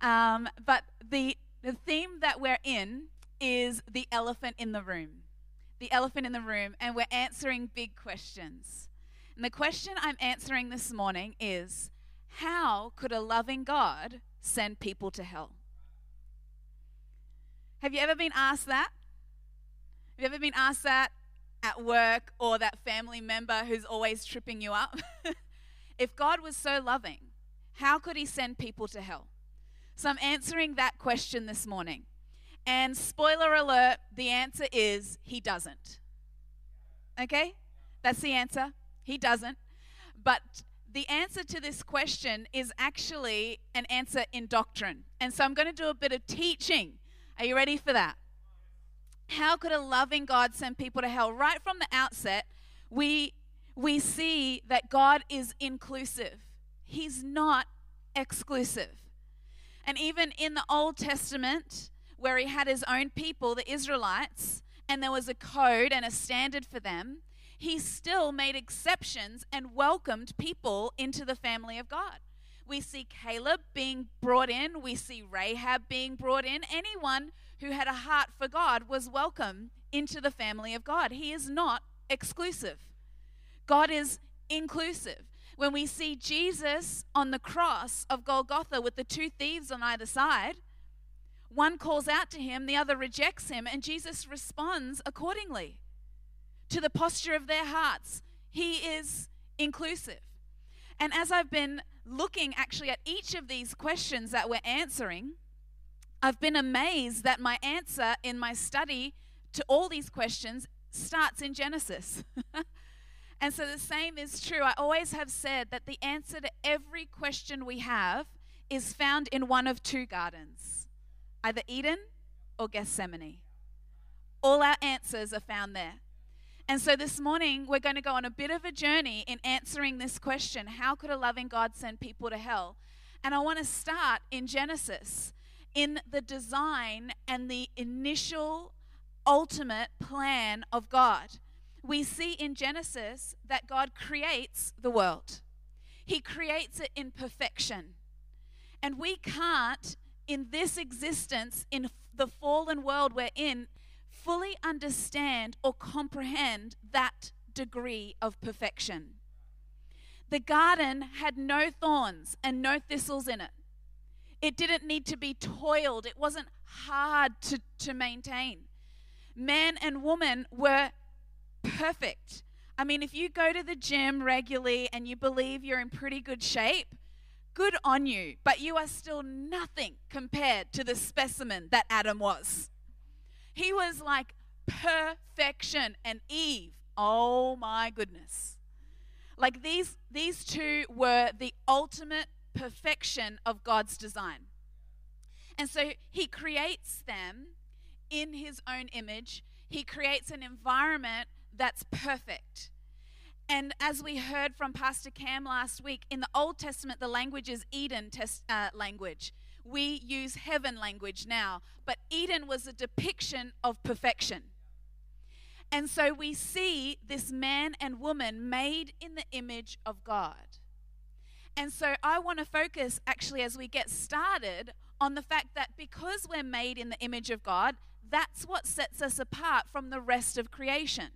Um, but the, the theme that we're in is the elephant in the room. The elephant in the room, and we're answering big questions. And the question I'm answering this morning is how could a loving God send people to hell? Have you ever been asked that? Have you ever been asked that at work or that family member who's always tripping you up? if God was so loving, how could he send people to hell? So I'm answering that question this morning. And spoiler alert, the answer is he doesn't. Okay? That's the answer. He doesn't. But the answer to this question is actually an answer in doctrine. And so I'm going to do a bit of teaching. Are you ready for that? How could a loving God send people to hell? Right from the outset, we, we see that God is inclusive, He's not exclusive. And even in the Old Testament, where He had His own people, the Israelites, and there was a code and a standard for them, He still made exceptions and welcomed people into the family of God. We see Caleb being brought in, we see Rahab being brought in. Anyone who had a heart for God was welcome into the family of God. He is not exclusive, God is inclusive. When we see Jesus on the cross of Golgotha with the two thieves on either side, one calls out to him, the other rejects him, and Jesus responds accordingly to the posture of their hearts. He is inclusive. And as I've been looking actually at each of these questions that we're answering, I've been amazed that my answer in my study to all these questions starts in Genesis. and so the same is true. I always have said that the answer to every question we have is found in one of two gardens either Eden or Gethsemane. All our answers are found there. And so this morning, we're going to go on a bit of a journey in answering this question How could a loving God send people to hell? And I want to start in Genesis in the design and the initial ultimate plan of God. We see in Genesis that God creates the world, He creates it in perfection. And we can't, in this existence, in the fallen world we're in, fully understand or comprehend that degree of perfection. The garden had no thorns and no thistles in it. It didn't need to be toiled, it wasn't hard to, to maintain. Man and woman were perfect. I mean, if you go to the gym regularly and you believe you're in pretty good shape, good on you, but you are still nothing compared to the specimen that Adam was. He was like perfection, and Eve, oh my goodness. Like these, these two were the ultimate perfection of God's design. And so he creates them in his own image. He creates an environment that's perfect. And as we heard from Pastor Cam last week, in the Old Testament, the language is Eden test, uh, language. We use heaven language now, but Eden was a depiction of perfection. And so we see this man and woman made in the image of God. And so I want to focus actually as we get started on the fact that because we're made in the image of God, that's what sets us apart from the rest of creation.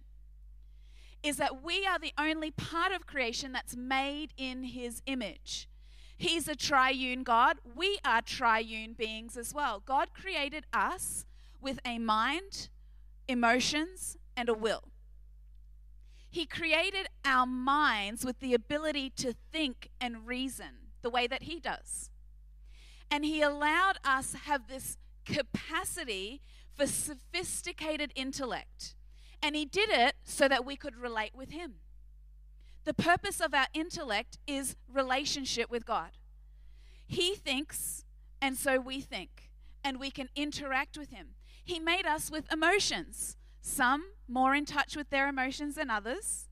Is that we are the only part of creation that's made in His image. He's a triune God. We are triune beings as well. God created us with a mind, emotions, and a will. He created our minds with the ability to think and reason the way that He does. And He allowed us have this capacity for sophisticated intellect. And He did it so that we could relate with Him. The purpose of our intellect is relationship with God. He thinks, and so we think, and we can interact with Him. He made us with emotions. Some more in touch with their emotions than others.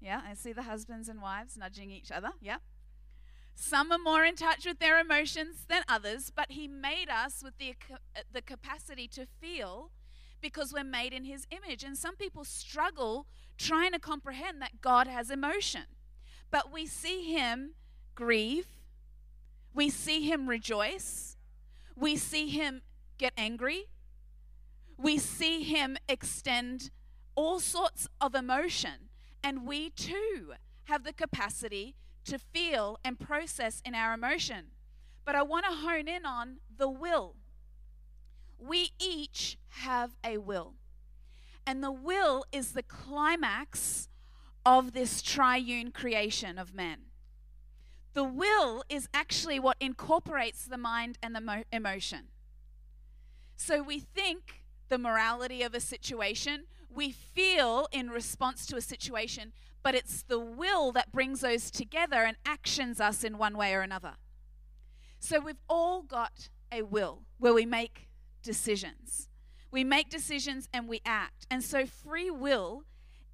Yeah, I see the husbands and wives nudging each other. Yeah. Some are more in touch with their emotions than others, but He made us with the, the capacity to feel because we're made in His image. And some people struggle trying to comprehend that God has emotion. But we see Him grieve, we see him rejoice. We see him get angry. We see him extend all sorts of emotion. And we too have the capacity to feel and process in our emotion. But I want to hone in on the will. We each have a will. And the will is the climax of this triune creation of man. The will is actually what incorporates the mind and the mo- emotion. So we think the morality of a situation, we feel in response to a situation, but it's the will that brings those together and actions us in one way or another. So we've all got a will where we make decisions. We make decisions and we act. And so free will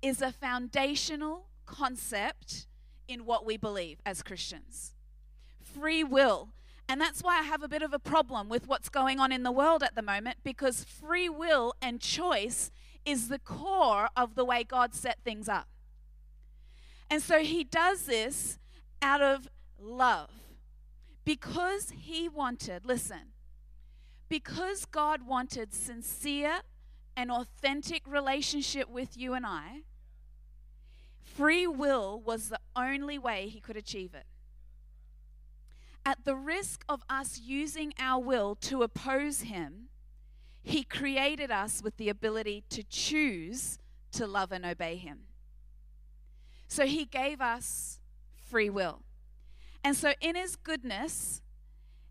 is a foundational concept in what we believe as Christians. Free will. And that's why I have a bit of a problem with what's going on in the world at the moment because free will and choice is the core of the way God set things up. And so he does this out of love because he wanted, listen, because God wanted sincere and authentic relationship with you and I, free will was the only way he could achieve it. At the risk of us using our will to oppose him, he created us with the ability to choose to love and obey him. So he gave us free will. And so, in his goodness,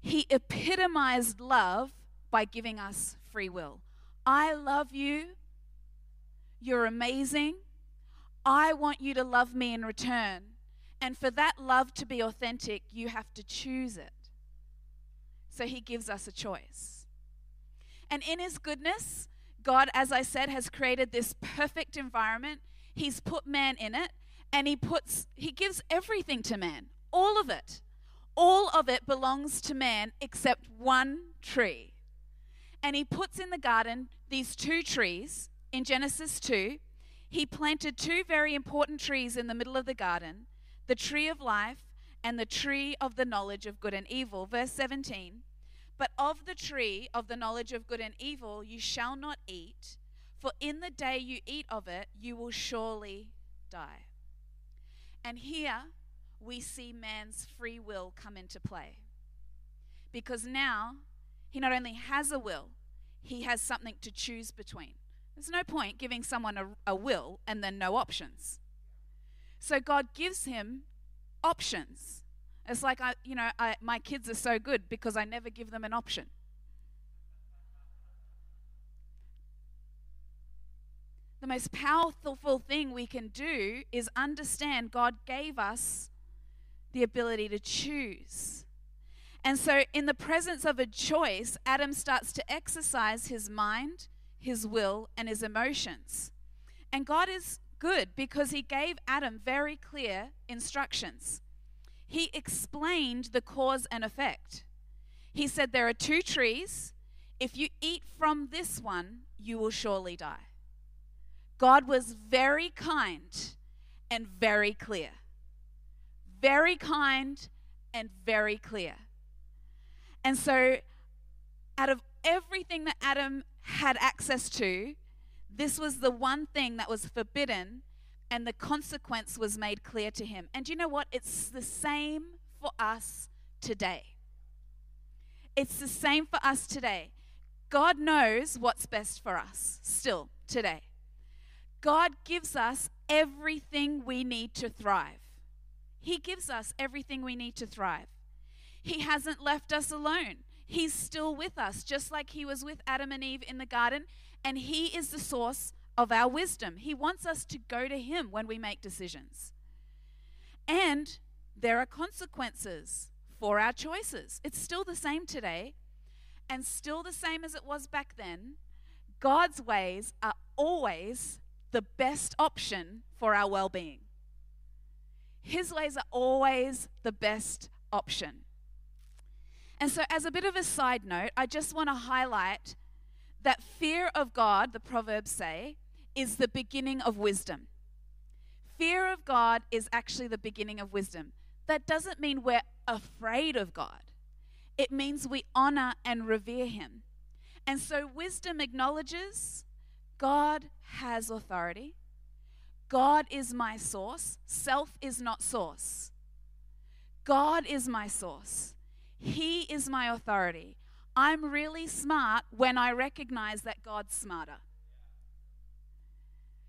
he epitomized love by giving us free will. I love you. You're amazing. I want you to love me in return. And for that love to be authentic, you have to choose it. So he gives us a choice. And in his goodness, God, as I said, has created this perfect environment. He's put man in it, and he puts he gives everything to man. All of it. All of it belongs to man except one tree and he puts in the garden these two trees in Genesis 2. He planted two very important trees in the middle of the garden the tree of life and the tree of the knowledge of good and evil. Verse 17 But of the tree of the knowledge of good and evil you shall not eat, for in the day you eat of it, you will surely die. And here we see man's free will come into play. Because now he not only has a will, he has something to choose between. There's no point giving someone a, a will and then no options. So God gives him options. It's like I, you know, I, my kids are so good because I never give them an option. The most powerful thing we can do is understand God gave us the ability to choose. And so, in the presence of a choice, Adam starts to exercise his mind, his will, and his emotions. And God is good because he gave Adam very clear instructions. He explained the cause and effect. He said, There are two trees. If you eat from this one, you will surely die. God was very kind and very clear. Very kind and very clear. And so, out of everything that Adam had access to, this was the one thing that was forbidden, and the consequence was made clear to him. And you know what? It's the same for us today. It's the same for us today. God knows what's best for us still today. God gives us everything we need to thrive. He gives us everything we need to thrive. He hasn't left us alone. He's still with us, just like He was with Adam and Eve in the garden, and He is the source of our wisdom. He wants us to go to Him when we make decisions. And there are consequences for our choices. It's still the same today, and still the same as it was back then. God's ways are always the best option for our well being. His ways are always the best option. And so, as a bit of a side note, I just want to highlight that fear of God, the Proverbs say, is the beginning of wisdom. Fear of God is actually the beginning of wisdom. That doesn't mean we're afraid of God. it means we honor and revere him. And so wisdom acknowledges God has authority. God is my source. Self is not source. God is my source. He is my authority. I'm really smart when I recognize that God's smarter.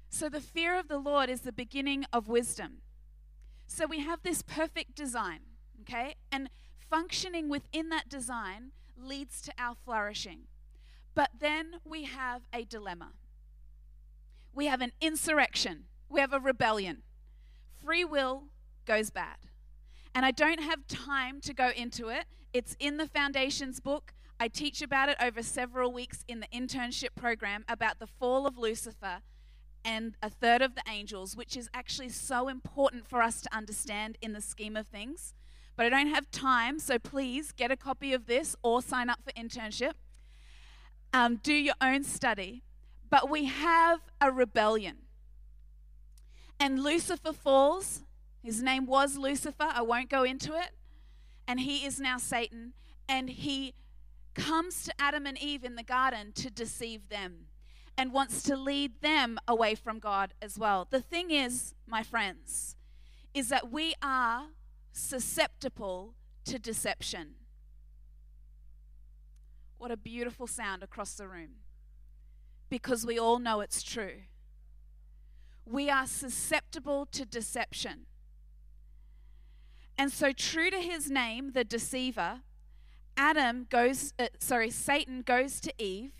So the fear of the Lord is the beginning of wisdom. So we have this perfect design, okay? And functioning within that design leads to our flourishing. But then we have a dilemma. We have an insurrection. We have a rebellion. Free will goes bad. And I don't have time to go into it. It's in the Foundations book. I teach about it over several weeks in the internship program about the fall of Lucifer and a third of the angels, which is actually so important for us to understand in the scheme of things. But I don't have time, so please get a copy of this or sign up for internship. Um, do your own study. But we have a rebellion. And Lucifer falls. His name was Lucifer. I won't go into it. And he is now Satan. And he comes to Adam and Eve in the garden to deceive them and wants to lead them away from God as well. The thing is, my friends, is that we are susceptible to deception. What a beautiful sound across the room. Because we all know it's true. We are susceptible to deception. And so, true to his name, the deceiver, Adam goes, uh, sorry, Satan goes to Eve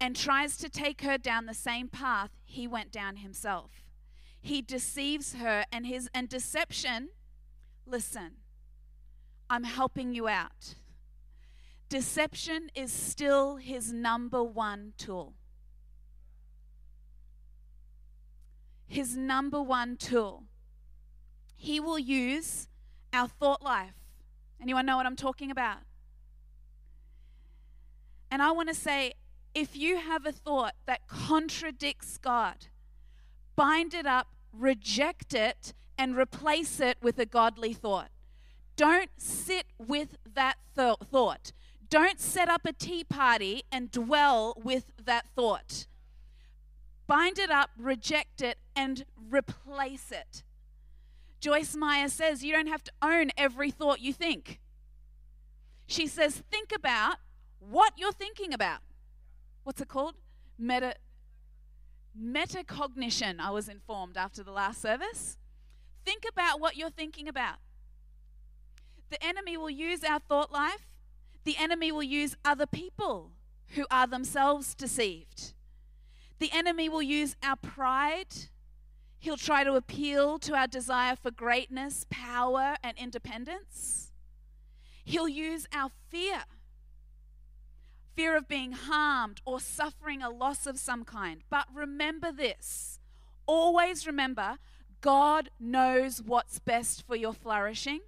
and tries to take her down the same path he went down himself. He deceives her and his and deception, listen, I'm helping you out. Deception is still his number one tool. His number one tool. He will use our thought life. Anyone know what I'm talking about? And I want to say if you have a thought that contradicts God, bind it up, reject it, and replace it with a godly thought. Don't sit with that th- thought. Don't set up a tea party and dwell with that thought. Bind it up, reject it, and replace it. Joyce Meyer says you don't have to own every thought you think. She says, think about what you're thinking about what's it called? Meta metacognition, I was informed after the last service. Think about what you're thinking about. The enemy will use our thought life. The enemy will use other people who are themselves deceived. The enemy will use our pride. He'll try to appeal to our desire for greatness, power, and independence. He'll use our fear fear of being harmed or suffering a loss of some kind. But remember this always remember God knows what's best for your flourishing.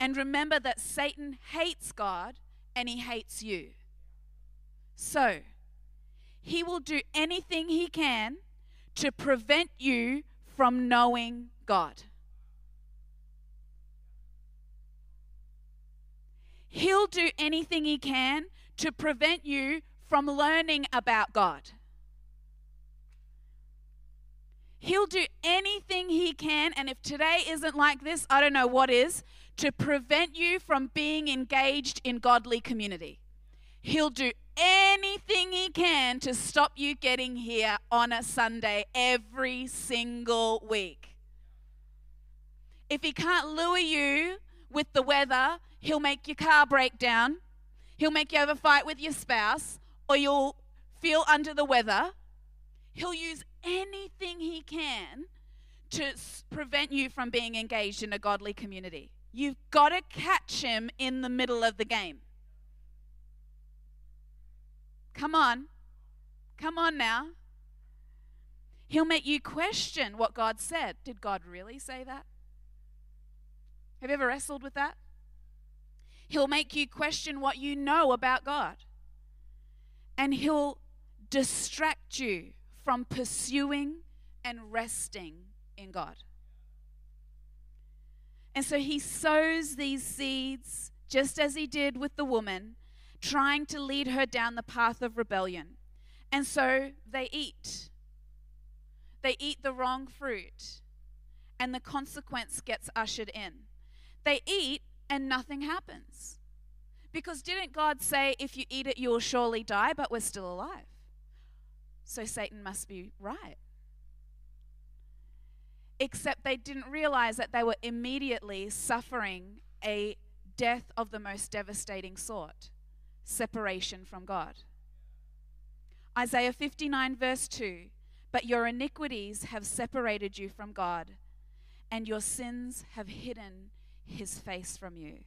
And remember that Satan hates God and he hates you. So, he will do anything he can to prevent you from knowing God. He'll do anything he can to prevent you from learning about God. He'll do anything he can, and if today isn't like this, I don't know what is, to prevent you from being engaged in godly community. He'll do anything he can to stop you getting here on a Sunday every single week. If he can't lure you with the weather, He'll make your car break down. He'll make you have a fight with your spouse, or you'll feel under the weather. He'll use anything he can to prevent you from being engaged in a godly community. You've got to catch him in the middle of the game. Come on. Come on now. He'll make you question what God said. Did God really say that? Have you ever wrestled with that? He'll make you question what you know about God. And He'll distract you from pursuing and resting in God. And so He sows these seeds just as he did with the woman, trying to lead her down the path of rebellion. And so they eat. They eat the wrong fruit, and the consequence gets ushered in. They eat, and nothing happens. Because didn't God say, if you eat it, you will surely die, but we're still alive? So Satan must be right. Except they didn't realize that they were immediately suffering a death of the most devastating sort separation from God. Isaiah 59, verse 2 But your iniquities have separated you from God, and your sins have hidden his face from you.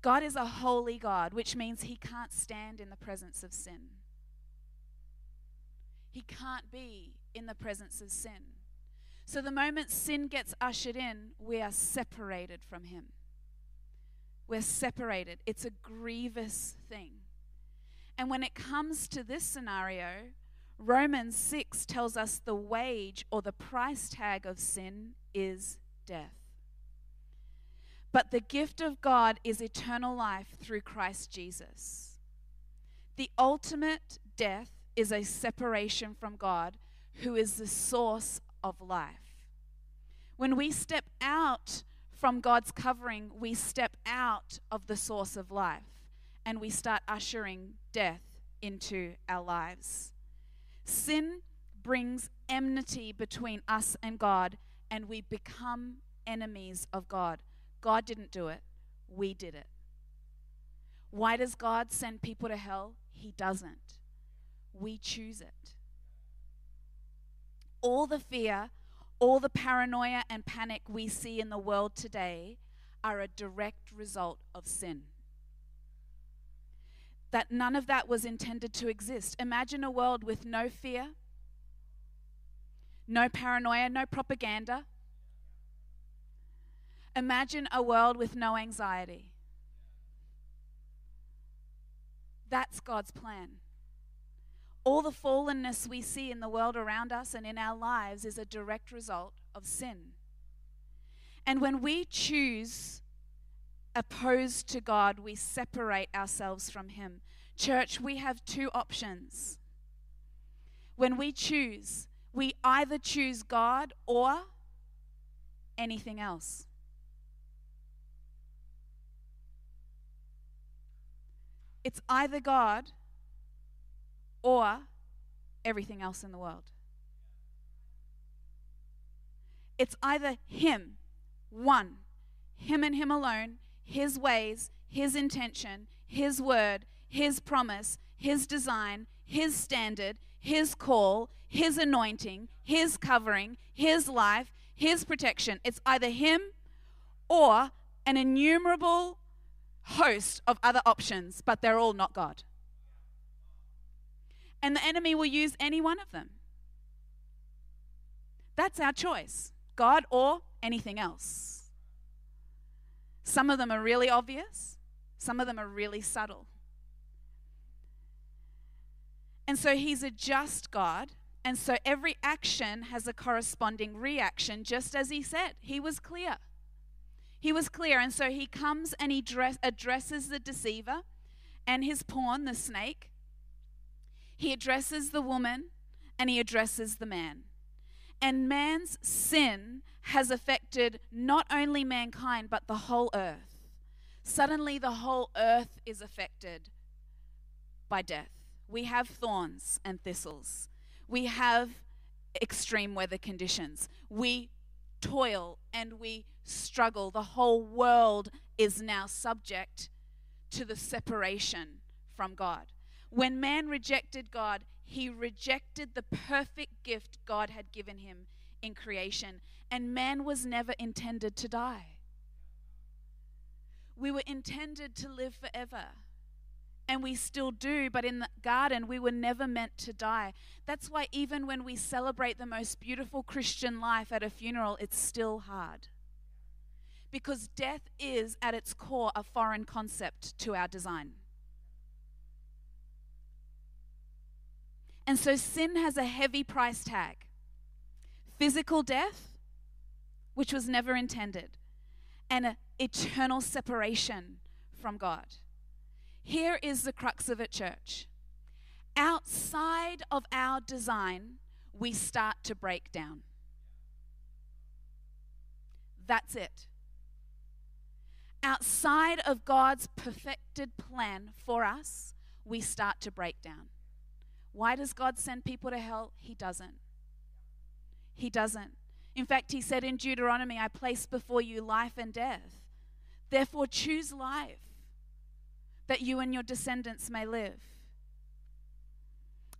God is a holy God, which means he can't stand in the presence of sin. He can't be in the presence of sin. So the moment sin gets ushered in, we are separated from him. We're separated. It's a grievous thing. And when it comes to this scenario, Romans 6 tells us the wage or the price tag of sin is death. But the gift of God is eternal life through Christ Jesus. The ultimate death is a separation from God, who is the source of life. When we step out from God's covering, we step out of the source of life and we start ushering death into our lives. Sin brings enmity between us and God, and we become enemies of God. God didn't do it, we did it. Why does God send people to hell? He doesn't. We choose it. All the fear, all the paranoia and panic we see in the world today are a direct result of sin. That none of that was intended to exist. Imagine a world with no fear, no paranoia, no propaganda. Imagine a world with no anxiety. That's God's plan all the fallenness we see in the world around us and in our lives is a direct result of sin. And when we choose opposed to God, we separate ourselves from Him. Church, we have two options. When we choose, we either choose God or anything else. It's either God or everything else in the world. It's either Him, one, Him and Him alone, His ways, His intention, His word, His promise, His design, His standard, His call, His anointing, His covering, His life, His protection. It's either Him or an innumerable host of other options, but they're all not God. And the enemy will use any one of them. That's our choice God or anything else. Some of them are really obvious, some of them are really subtle. And so he's a just God. And so every action has a corresponding reaction, just as he said. He was clear. He was clear. And so he comes and he dress, addresses the deceiver and his pawn, the snake. He addresses the woman and he addresses the man. And man's sin has affected not only mankind, but the whole earth. Suddenly, the whole earth is affected by death. We have thorns and thistles. We have extreme weather conditions. We toil and we struggle. The whole world is now subject to the separation from God. When man rejected God, he rejected the perfect gift God had given him in creation. And man was never intended to die. We were intended to live forever. And we still do, but in the garden, we were never meant to die. That's why, even when we celebrate the most beautiful Christian life at a funeral, it's still hard. Because death is, at its core, a foreign concept to our design. And so sin has a heavy price tag physical death, which was never intended, and an eternal separation from God. Here is the crux of it, church. Outside of our design, we start to break down. That's it. Outside of God's perfected plan for us, we start to break down. Why does God send people to hell? He doesn't. He doesn't. In fact, he said in Deuteronomy, I place before you life and death. Therefore, choose life that you and your descendants may live.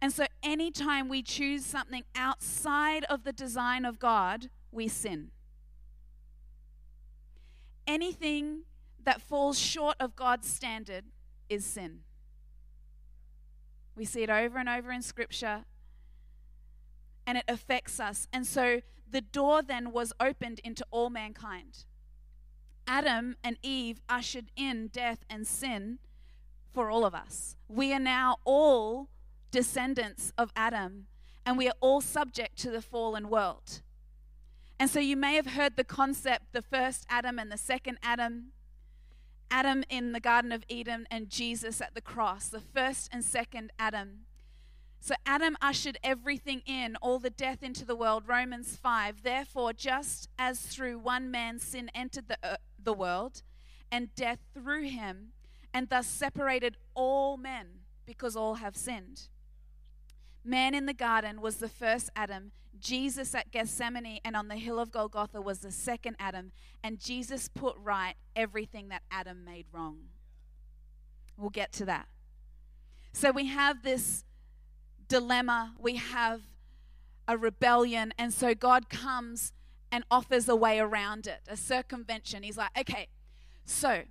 And so, anytime we choose something outside of the design of God, we sin. Anything that falls short of God's standard is sin. We see it over and over in Scripture, and it affects us. And so, the door then was opened into all mankind. Adam and Eve ushered in death and sin for all of us. We are now all descendants of Adam, and we are all subject to the fallen world. And so you may have heard the concept the first Adam and the second Adam. Adam in the Garden of Eden and Jesus at the cross, the first and second Adam. So Adam ushered everything in, all the death into the world. Romans 5. Therefore, just as through one man sin entered the, uh, the world, and death through him, and thus separated all men because all have sinned. Man in the garden was the first Adam. Jesus at Gethsemane and on the hill of Golgotha was the second Adam. And Jesus put right everything that Adam made wrong. We'll get to that. So we have this dilemma, we have a rebellion, and so God comes and offers a way around it, a circumvention. He's like, okay, so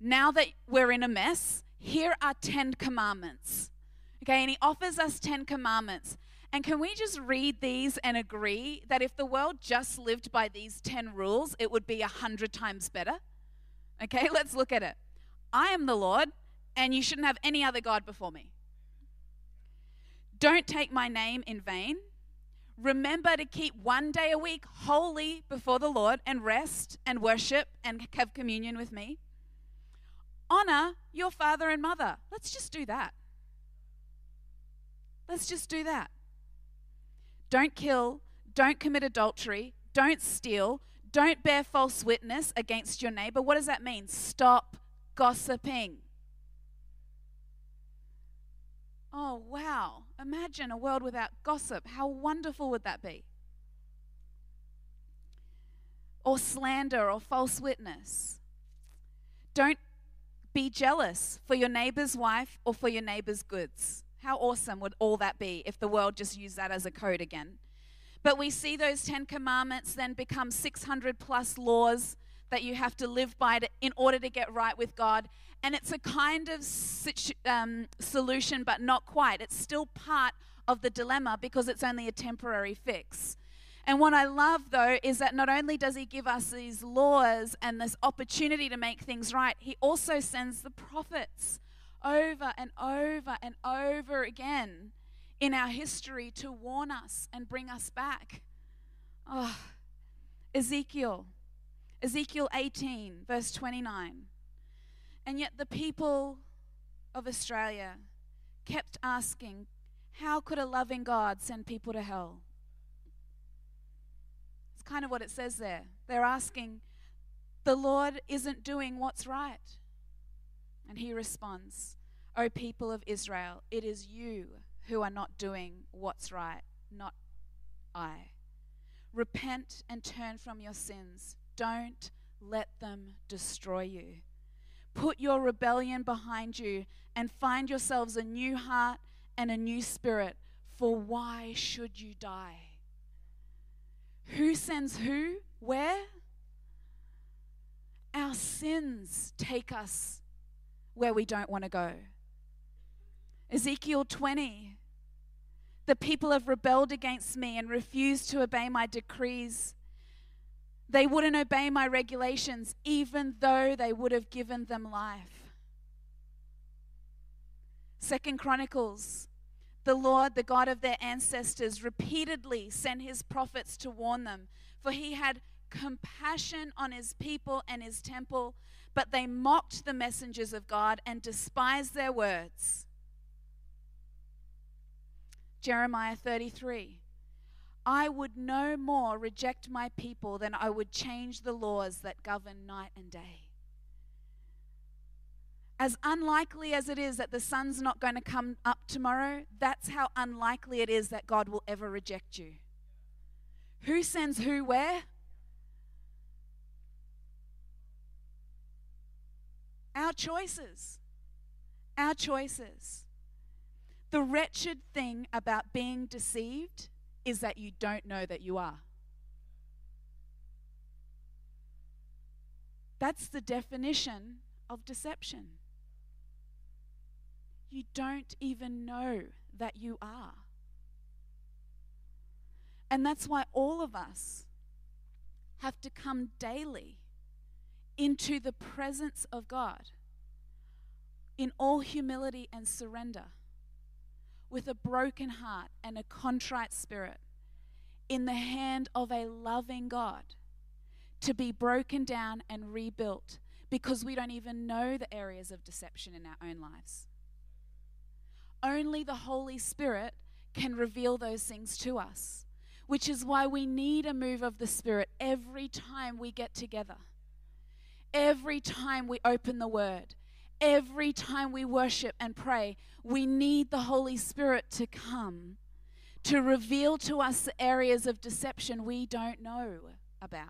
now that we're in a mess, here are 10 commandments. Okay, and he offers us 10 commandments. And can we just read these and agree that if the world just lived by these 10 rules, it would be a 100 times better? Okay, let's look at it. I am the Lord, and you shouldn't have any other God before me. Don't take my name in vain. Remember to keep one day a week holy before the Lord and rest and worship and have communion with me honor your father and mother. Let's just do that. Let's just do that. Don't kill, don't commit adultery, don't steal, don't bear false witness against your neighbor. What does that mean? Stop gossiping. Oh, wow. Imagine a world without gossip. How wonderful would that be? Or slander or false witness. Don't be jealous for your neighbor's wife or for your neighbor's goods. How awesome would all that be if the world just used that as a code again? But we see those 10 commandments then become 600 plus laws that you have to live by to, in order to get right with God. And it's a kind of situ, um, solution, but not quite. It's still part of the dilemma because it's only a temporary fix. And what I love, though, is that not only does he give us these laws and this opportunity to make things right, he also sends the prophets over and over and over again in our history to warn us and bring us back. Oh, Ezekiel, Ezekiel 18, verse 29. And yet the people of Australia kept asking, How could a loving God send people to hell? It's kind of what it says there. They're asking, The Lord isn't doing what's right. And he responds, O people of Israel, it is you who are not doing what's right, not I. Repent and turn from your sins. Don't let them destroy you. Put your rebellion behind you and find yourselves a new heart and a new spirit. For why should you die? Who sends who? Where? Our sins take us where we don't want to go. Ezekiel 20. The people have rebelled against me and refused to obey my decrees. They wouldn't obey my regulations, even though they would have given them life. Second Chronicles the Lord, the God of their ancestors, repeatedly sent his prophets to warn them, for he had compassion on his people and his temple, but they mocked the messengers of God and despised their words. Jeremiah 33. I would no more reject my people than I would change the laws that govern night and day. As unlikely as it is that the sun's not going to come up tomorrow, that's how unlikely it is that God will ever reject you. Who sends who where? Our choices. Our choices. The wretched thing about being deceived is that you don't know that you are. That's the definition of deception. You don't even know that you are. And that's why all of us have to come daily into the presence of God in all humility and surrender with a broken heart and a contrite spirit in the hand of a loving God to be broken down and rebuilt because we don't even know the areas of deception in our own lives. Only the Holy Spirit can reveal those things to us, which is why we need a move of the Spirit every time we get together, every time we open the Word, every time we worship and pray, we need the Holy Spirit to come to reveal to us areas of deception we don't know about.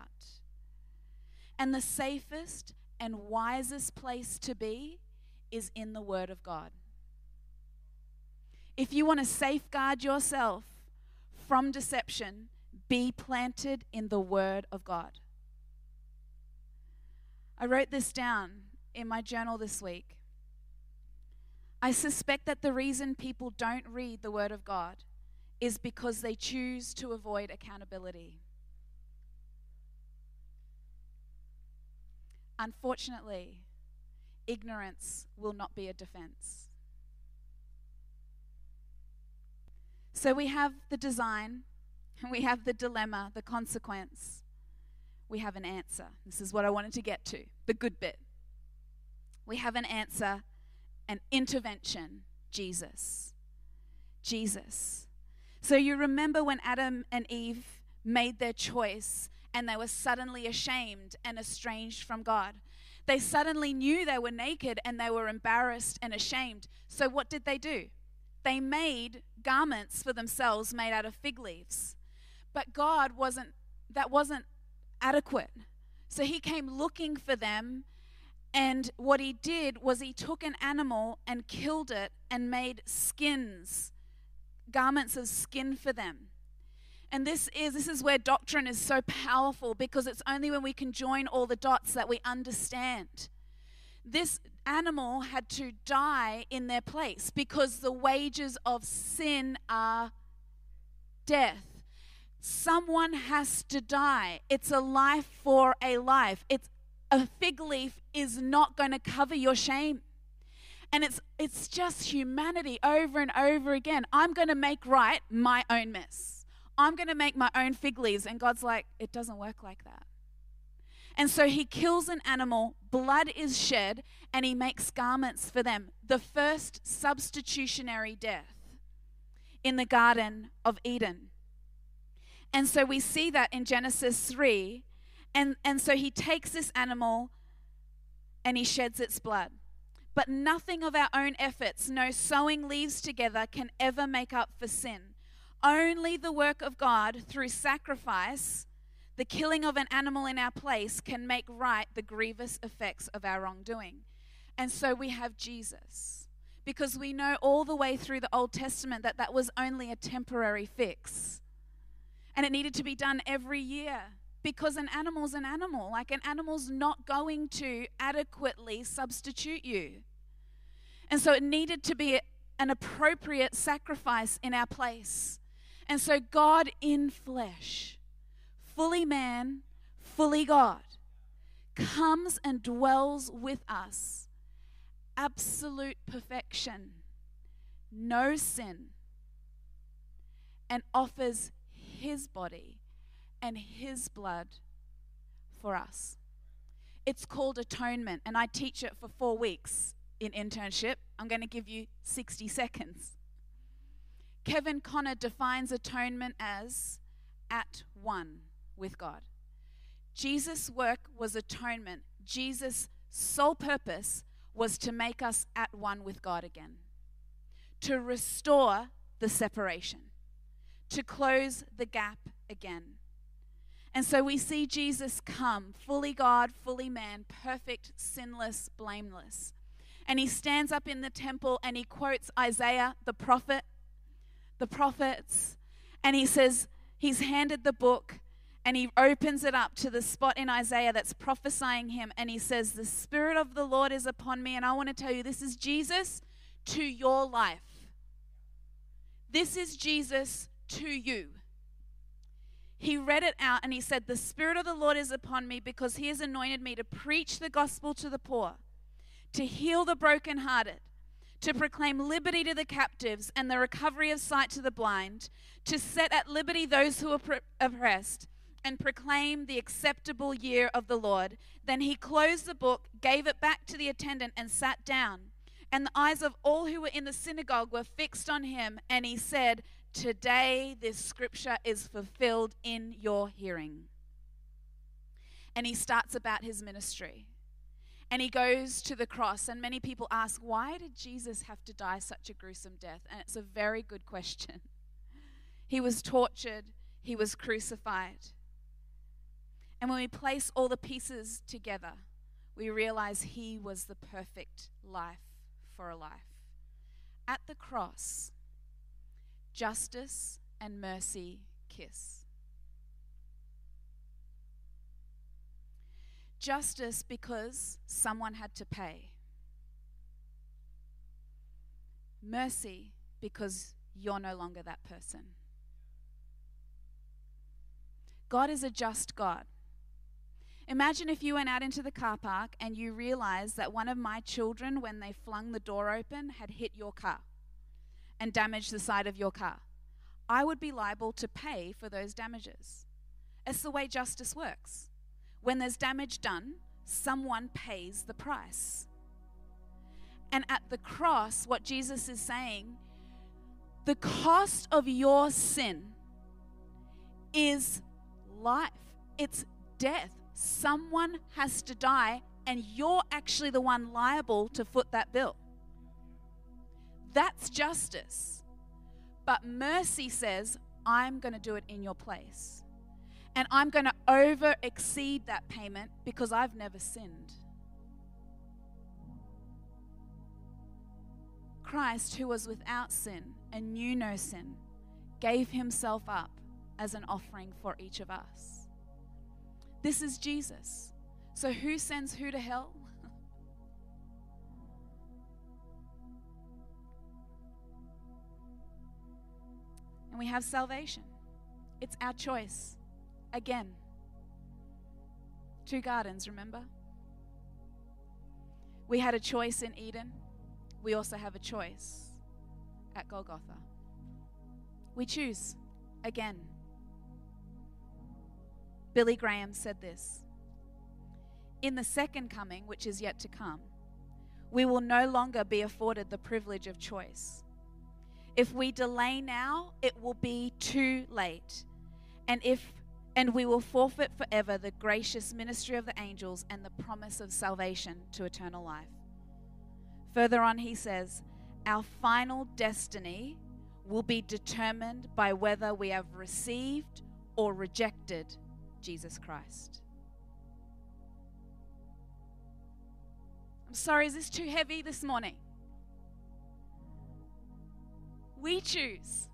And the safest and wisest place to be is in the Word of God. If you want to safeguard yourself from deception, be planted in the Word of God. I wrote this down in my journal this week. I suspect that the reason people don't read the Word of God is because they choose to avoid accountability. Unfortunately, ignorance will not be a defense. So we have the design, and we have the dilemma, the consequence, we have an answer. This is what I wanted to get to the good bit we have an answer, an intervention Jesus. Jesus. So you remember when Adam and Eve made their choice and they were suddenly ashamed and estranged from God. They suddenly knew they were naked and they were embarrassed and ashamed. So what did they do? They made garments for themselves made out of fig leaves. But God wasn't that wasn't adequate. So he came looking for them and what he did was he took an animal and killed it and made skins, garments of skin for them. And this is this is where doctrine is so powerful because it's only when we can join all the dots that we understand. This animal had to die in their place because the wages of sin are death. Someone has to die. It's a life for a life. It's a fig leaf is not going to cover your shame. And it's it's just humanity over and over again. I'm going to make right my own mess. I'm going to make my own fig leaves and God's like it doesn't work like that. And so he kills an animal, blood is shed, and he makes garments for them. The first substitutionary death in the Garden of Eden. And so we see that in Genesis 3 and, and so he takes this animal and he sheds its blood. But nothing of our own efforts, no sewing leaves together, can ever make up for sin. Only the work of God through sacrifice, the killing of an animal in our place, can make right the grievous effects of our wrongdoing. And so we have Jesus. Because we know all the way through the Old Testament that that was only a temporary fix. And it needed to be done every year because an animal's an animal. Like an animal's not going to adequately substitute you. And so it needed to be an appropriate sacrifice in our place. And so God in flesh, fully man, fully God, comes and dwells with us. Absolute perfection, no sin, and offers his body and his blood for us. It's called atonement, and I teach it for four weeks in internship. I'm going to give you 60 seconds. Kevin Conner defines atonement as at one with God. Jesus' work was atonement. Jesus' sole purpose was to make us at one with God again, to restore the separation, to close the gap again. And so we see Jesus come, fully God, fully man, perfect, sinless, blameless. And he stands up in the temple and he quotes Isaiah, the prophet, the prophets, and he says, He's handed the book and he opens it up to the spot in Isaiah that's prophesying him. And he says, The Spirit of the Lord is upon me. And I want to tell you, this is Jesus to your life. This is Jesus to you. He read it out and he said, The Spirit of the Lord is upon me because he has anointed me to preach the gospel to the poor, to heal the brokenhearted to proclaim liberty to the captives and the recovery of sight to the blind, to set at liberty those who are oppressed, and proclaim the acceptable year of the Lord. Then he closed the book, gave it back to the attendant, and sat down. And the eyes of all who were in the synagogue were fixed on him, and he said, Today this scripture is fulfilled in your hearing. And he starts about his ministry and he goes to the cross. And many people ask, why did Jesus have to die such a gruesome death? And it's a very good question. He was tortured, he was crucified. And when we place all the pieces together, we realize he was the perfect life for a life. At the cross, justice and mercy kiss. Justice because someone had to pay. Mercy because you're no longer that person. God is a just God. Imagine if you went out into the car park and you realized that one of my children, when they flung the door open, had hit your car and damage the side of your car. I would be liable to pay for those damages. It's the way justice works. When there's damage done, someone pays the price. And at the cross, what Jesus is saying, the cost of your sin is life, it's death. Someone has to die, and you're actually the one liable to foot that bill. That's justice. But mercy says, I'm going to do it in your place and I'm going to over exceed that payment because I've never sinned. Christ, who was without sin and knew no sin, gave himself up as an offering for each of us. This is Jesus. So, who sends who to hell? And we have salvation. It's our choice. Again, two gardens, remember? We had a choice in Eden. We also have a choice at Golgotha. We choose again. Billy Graham said this In the second coming, which is yet to come, we will no longer be afforded the privilege of choice. If we delay now, it will be too late. And if and we will forfeit forever the gracious ministry of the angels and the promise of salvation to eternal life. Further on, he says, Our final destiny will be determined by whether we have received or rejected Jesus Christ. I'm sorry, is this too heavy this morning? We choose.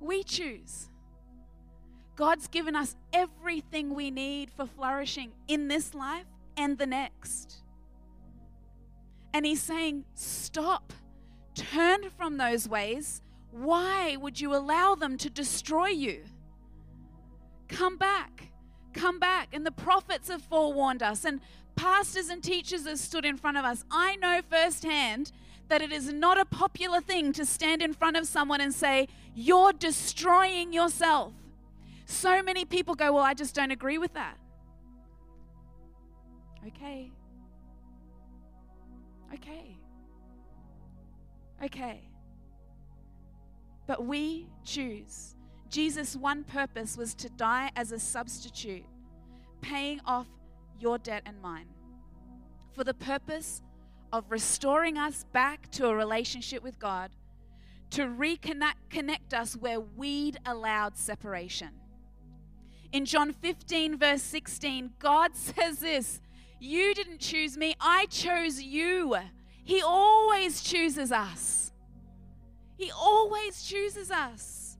We choose. God's given us everything we need for flourishing in this life and the next. And He's saying, Stop, turn from those ways. Why would you allow them to destroy you? Come back, come back. And the prophets have forewarned us, and pastors and teachers have stood in front of us. I know firsthand that it is not a popular thing to stand in front of someone and say, You're destroying yourself. So many people go, Well, I just don't agree with that. Okay. Okay. Okay. But we choose. Jesus' one purpose was to die as a substitute, paying off your debt and mine, for the purpose of restoring us back to a relationship with God, to reconnect connect us where we'd allowed separation. In John 15, verse 16, God says this You didn't choose me, I chose you. He always chooses us. He always chooses us.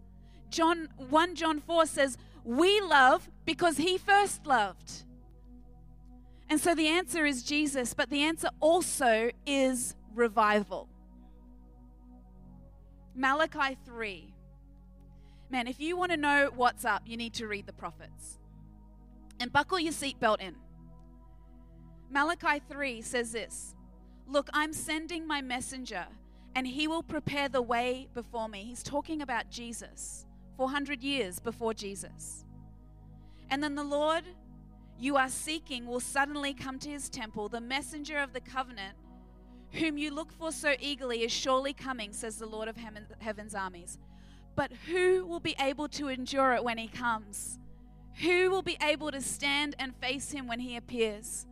John 1 John 4 says, "We love because he first loved." And so the answer is Jesus, but the answer also is revival. Malachi 3. Man, if you want to know what's up, you need to read the prophets. And buckle your seatbelt in. Malachi 3 says this Look, I'm sending my messenger, and he will prepare the way before me. He's talking about Jesus, 400 years before Jesus. And then the Lord you are seeking will suddenly come to his temple. The messenger of the covenant, whom you look for so eagerly, is surely coming, says the Lord of heaven's armies. But who will be able to endure it when he comes? Who will be able to stand and face him when he appears?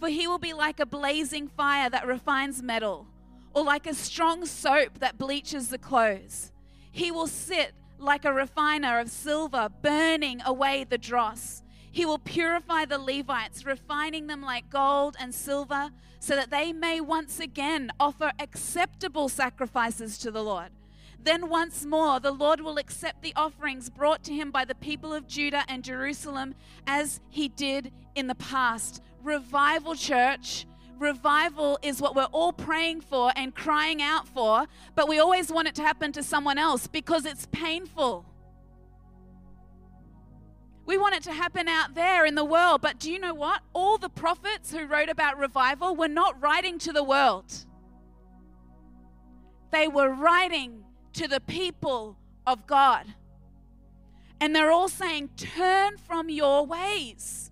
For he will be like a blazing fire that refines metal, or like a strong soap that bleaches the clothes. He will sit like a refiner of silver, burning away the dross. He will purify the Levites, refining them like gold and silver, so that they may once again offer acceptable sacrifices to the Lord. Then once more, the Lord will accept the offerings brought to him by the people of Judah and Jerusalem as he did in the past revival, church. Revival is what we're all praying for and crying out for, but we always want it to happen to someone else because it's painful. We want it to happen out there in the world, but do you know what? All the prophets who wrote about revival were not writing to the world, they were writing to the people of God. And they're all saying, Turn from your ways.